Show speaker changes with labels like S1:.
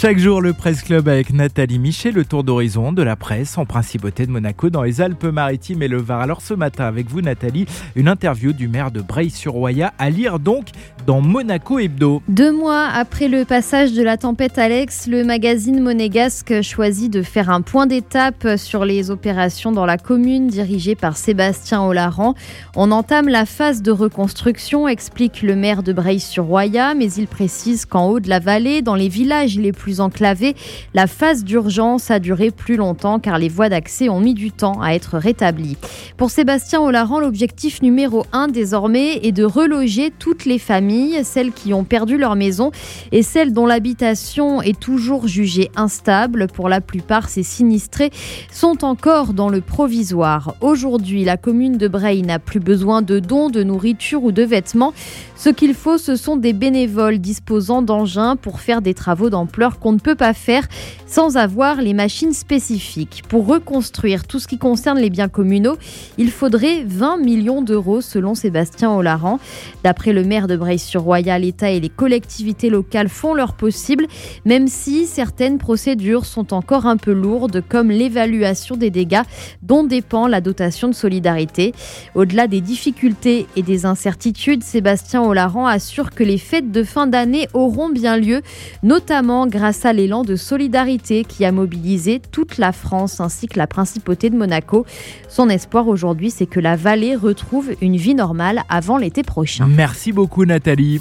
S1: Chaque jour, le Presse Club avec Nathalie Miché, le tour d'horizon de la presse en principauté de Monaco dans les Alpes-Maritimes et le Var. Alors ce matin, avec vous Nathalie, une interview du maire de Breil-sur-Roya à lire donc dans Monaco Hebdo.
S2: Deux mois après le passage de la tempête Alex, le magazine monégasque choisit de faire un point d'étape sur les opérations dans la commune dirigée par Sébastien Olaran. On entame la phase de reconstruction, explique le maire de Breil-sur-Roya, mais il précise qu'en haut de la vallée, dans les villages les plus enclavés, la phase d'urgence a duré plus longtemps car les voies d'accès ont mis du temps à être rétablies. Pour Sébastien Olaran, l'objectif numéro un désormais est de reloger toutes les familles, celles qui ont perdu leur maison et celles dont l'habitation est toujours jugée instable. Pour la plupart, ces sinistrés sont encore dans le provisoire. Aujourd'hui, la commune de Breil n'a plus besoin de dons, de nourriture ou de vêtements. Ce qu'il faut, ce sont des bénévoles disposant d'engins pour faire des travaux d'ampleur qu'on ne peut pas faire sans avoir les machines spécifiques. Pour reconstruire tout ce qui concerne les biens communaux, il faudrait 20 millions d'euros selon Sébastien Olaran. D'après le maire de Breil-sur-Roya, l'État et les collectivités locales font leur possible, même si certaines procédures sont encore un peu lourdes, comme l'évaluation des dégâts dont dépend la dotation de solidarité. Au-delà des difficultés et des incertitudes, Sébastien Olaran assure que les fêtes de fin d'année auront bien lieu, notamment grâce à l'élan de solidarité qui a mobilisé toute la France ainsi que la principauté de Monaco. Son espoir aujourd'hui, c'est que la vallée retrouve une vie normale avant l'été prochain.
S1: Merci beaucoup Nathalie.